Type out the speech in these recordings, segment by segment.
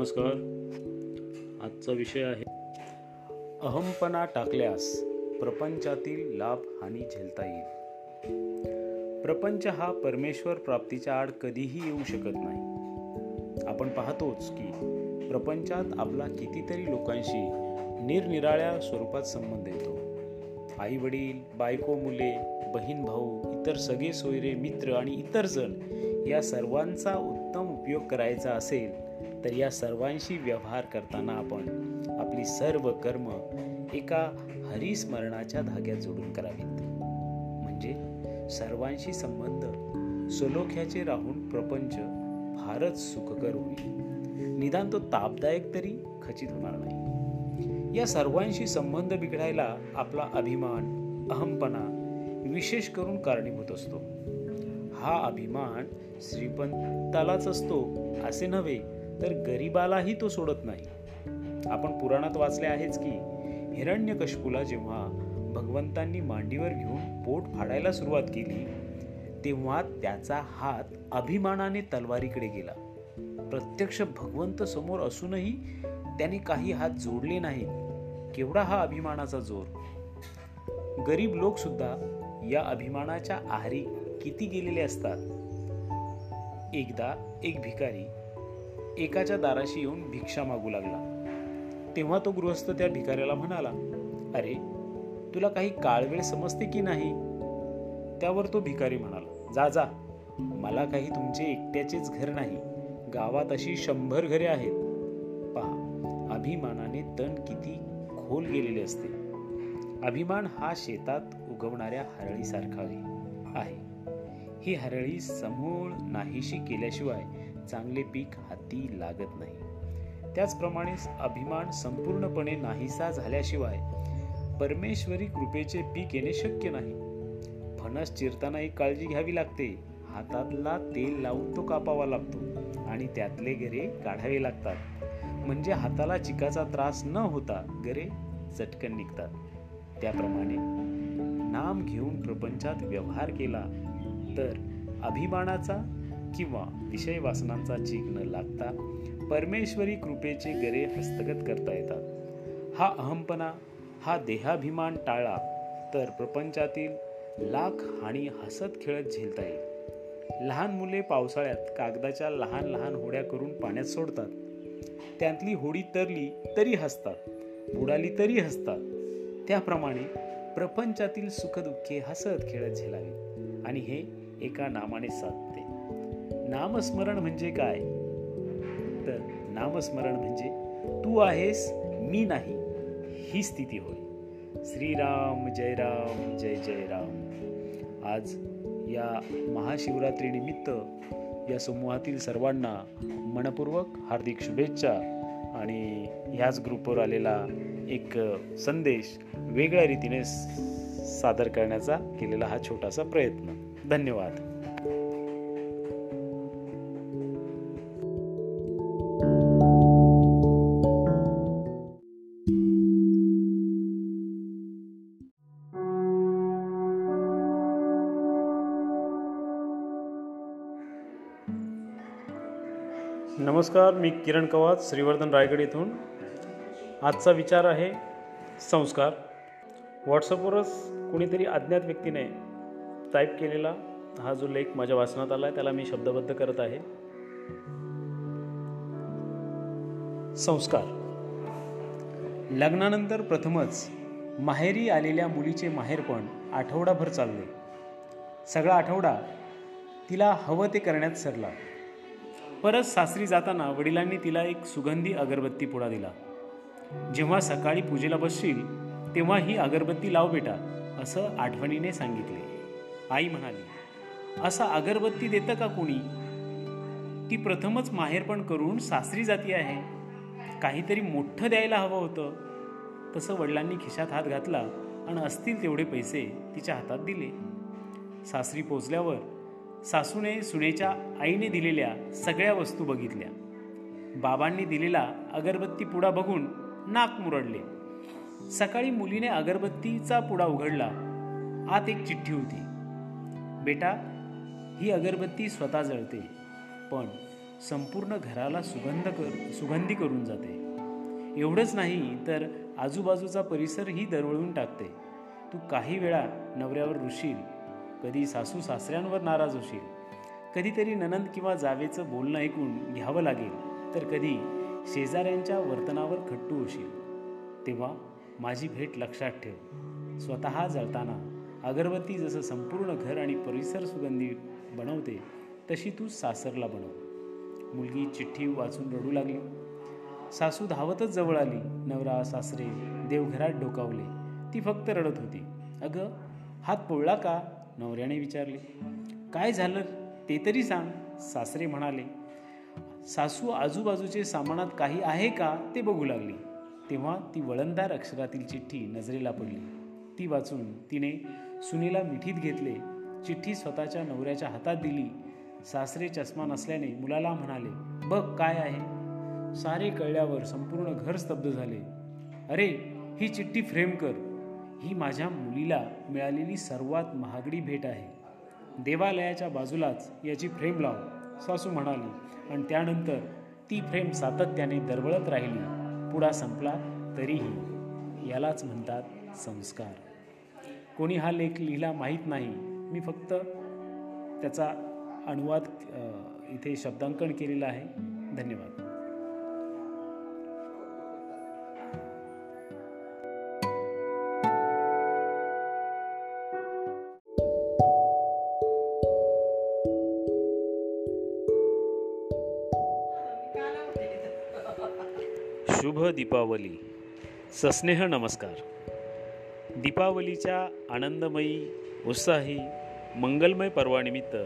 नमस्कार. आजचा विषय आहे. अहमपणा टाकल्यास प्रपंचातील लाभ हानी झेलता येईल. प्रपंच हा परमेश्वर प्राप्तीच्या आड कधीही येऊ शकत नाही. आपण पाहतोच की प्रपंचात आपला कितीतरी लोकांशी निरनिराळ्या स्वरूपात संबंध येतो. आई वडील बायको मुले बहीण भाऊ इतर सगळे सोयरे मित्र आणि इतर जण या सर्वांचा उत्तम उपयोग करायचा असेल तर या सर्वांशी व्यवहार करताना आपण आपली सर्व कर्म एका हरिस्मरणाच्या धाग्यात जोडून करावीत. म्हणजे सर्वांशी संबंध सलोख्याचे राहून प्रपंच फारच सुखकर होईल. निदान तो तापदायक तरी खचित होणार नाही. या सर्वांशी संबंध बिघडायला आपला अभिमान अहमपणा विशेष करून कारणीभूत असतो. हा अभिमान श्रीपंतालाच असतो असे नव्हे तर गरीबालाही तो सोडत नाही. आपण पुराणात वाचले आहेच की हिरण्यकशपुला जेव्हा भगवंतांनी मांडीवर घेऊन पोट फाडायला सुरुवात केली तेव्हा त्याचा हात अभिमानाने तलवारीकडे गेला. प्रत्यक्ष भगवंत समोर असूनही त्याने काही हात जोडले नाहीत. केवढा हा अभिमानाचा जोर? गरीब लोक सुद्धा या अभिमानाच्या आहारी किती गेलेले असतात? एकदा एक भिकारी एकाच्या दाराशी येऊन भिक्षा मागू लागला. तेव्हा तो गृहस्थ त्या भिकाऱ्याला म्हणाला अरे तुला काही काळवेळ समजते की नाही? त्यावर तो भिकारी म्हणाला जा जा. मला काही तुमचे एकट्याचेच घर नाही. गावात अशी शंभर घरे आहेत. पहा अभिमानाने तण किती खोल गेलेले असते. अभिमान हा शेतात उगवणाऱ्या हरळीसारखा आहे. ही हरळी समूळ नाहीशी केल्याशिवाय चांगले पीक हाती लागत नाही. त्याचप्रमाणे अभिमान संपूर्णपणे नाहीसा झाल्याशिवाय परमेश्वरी कृपेचे पीक येणे शक्य नाही. फणस चिरताना एक काळजी घ्यावी लागते. हातातला तेल लावून तो कापावा लागतो आणि त्यातले गरे काढावे लागतात. म्हणजे हाताला चिकाचा त्रास न होता गरे चटकन निघतात. त्याप्रमाणे नाम घेऊन प्रपंचात व्यवहार केला तर अभिमानाचा किंवा विषय वासनांचा चीक न लागता परमेश्वरी कृपेचे गरे हस्तगत करता येतात. हा अहमपणा हा देहाभिमान टाळला तर प्रपंचातील लाख हानी हसत खेळत झेलता येईल. लहान मुले पावसाळ्यात कागदाच्या लहान लहान होड्या करून पाण्यात सोडतात. त्यातली होडी तरली तरी हसतात बुडाली तरी हसतात. त्याप्रमाणे प्रपंचातील सुखदुःखे हसत खेळत झेलावी आणि हे एका नामाने साधते. नामस्मरण म्हणजे काय? तर नामस्मरण म्हणजे तू आहेस मी नाही ही स्थिती होय. श्रीराम जय राम जय जय राम. आज या महाशिवरात्रीनिमित्त या समूहातील सर्वांना मनपूर्वक हार्दिक शुभेच्छा आणि ह्याच ग्रुपवर आलेला एक संदेश वेगळ्या रीतीने सादर करण्याचा केलेला हा छोटासा प्रयत्न. धन्यवाद. नमस्कार मी किरण कवात श्रीवर्धन रायगड येथून आजचा विचार आहे संस्कार. व्हॉट्सअपवरच कुणीतरी अज्ञात व्यक्तीने टाईप केलेला हा जो लेख माझ्या वाचनात आला आहे त्याला मी शब्दबद्ध करत आहे. संस्कार. लग्नानंतर प्रथमच माहेरी आलेल्या मुलीचे माहेरपण आठवडाभर चालले. सगळा आठवडा तिला हवं ते करण्यात सरला. परत सासरी जाताना वडिलांनी तिला एक सुगंधी अगरबत्ती पुडा दिला. जेव्हा सकाळी पूजेला बसशील तेव्हा ही अगरबत्ती लाव बेटा. असं आठवणीने सांगितले. आई म्हणाली असा अगरबत्ती देतं का कोणी? ती प्रथमच माहेरपण करून सासरी जाती आहे. काहीतरी मोठं द्यायला हवं होतं. तसं वडिलांनी खिशात हात घातला आणि असतील तेवढे पैसे तिच्या हातात दिले. सासरी पोचल्यावर सासूने सुनेच्या आईने दिलेल्या सगळ्या वस्तू बघितल्या. बाबांनी दिलेला अगरबत्ती पुडा बघून नाक मुरडले. सकाळी मुलीने अगरबत्तीचा पुडा उघडला. आत एक चिठ्ठी होती. बेटा ही अगरबत्ती स्वतः जळते पण संपूर्ण घराला सुगंध कर सुगंधी करून जाते. एवढंच नाही तर आजूबाजूचा परिसरही दरवळून टाकते. तू काही वेळा नवऱ्यावर रुशील कधी सासू सासऱ्यांवर नाराज होशील. कधीतरी ननंद किंवा जावेचं बोलणं ऐकून घ्यावं लागेल तर कधी शेजाऱ्यांच्या वर्तनावर खट्टू होशील. तेव्हा माझी भेट लक्षात ठेव. स्वतः जळताना अगरबत्ती जसं संपूर्ण घर आणि परिसर सुगंधी बनवते तशी तू सासरला बनव. मुलगी चिठ्ठी वाचून रडू लागली. सासू धावतच जवळ आली. नवरा सासरे देवघरात डोकावले. ती फक्त रडत होती. अगं हात पोळला का? नवऱ्याने विचारले. काय झालं? ते तरी सांग सासरे म्हणाले. सासू आजूबाजूचे सामानात काही आहे का? ते बघू लागली. तेव्हा ती वळणदार अक्षरातील चिठ्ठी नजरेला पडली. ती वाचून तिने सुनीला मिठीत घेतले. चिठ्ठी स्वतःच्या नवऱ्याच्या हातात दिली. सासरे चष्मा नसल्याने मुलाला म्हणाले बघ काय आहे. सारे कळल्यावर संपूर्ण घर स्तब्ध झाले. अरे ही चिठ्ठी फ्रेम कर. ही माझ्या मुलीला मिळालेली सर्वात महागडी भेट आहे. देवालयाच्या बाजूलाच याची फ्रेम लाव. सासू म्हणाली. आणि त्यानंतर ती फ्रेम सातत्याने दरवळत राहिली. पुढा संपला तरीही यालाच म्हणतात संस्कार. कोणी हा लेख लिहिला माहीत नाही. मी फक्त त्याचा अनुवाद इथे शब्दांकन केलेला आहे. धन्यवाद. शुभ दीपावली. सस्नेह नमस्कार. दीपावलीच्या आनंदमयी उत्साही मंगलमय पर्वानिमित्त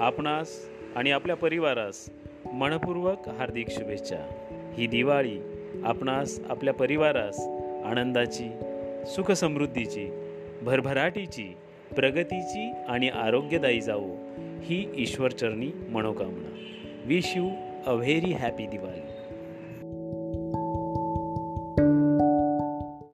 आपणास आणि आपल्या परिवारास मनपूर्वक हार्दिक शुभेच्छा. ही दिवाळी आपणास आपल्या परिवारास आनंदाची सुखसमृद्धीची भरभराटीची प्रगतीची आणि आरोग्यदायी जावो ही ईश्वरचरणी मनोकामना. Wish you a very happy Diwali.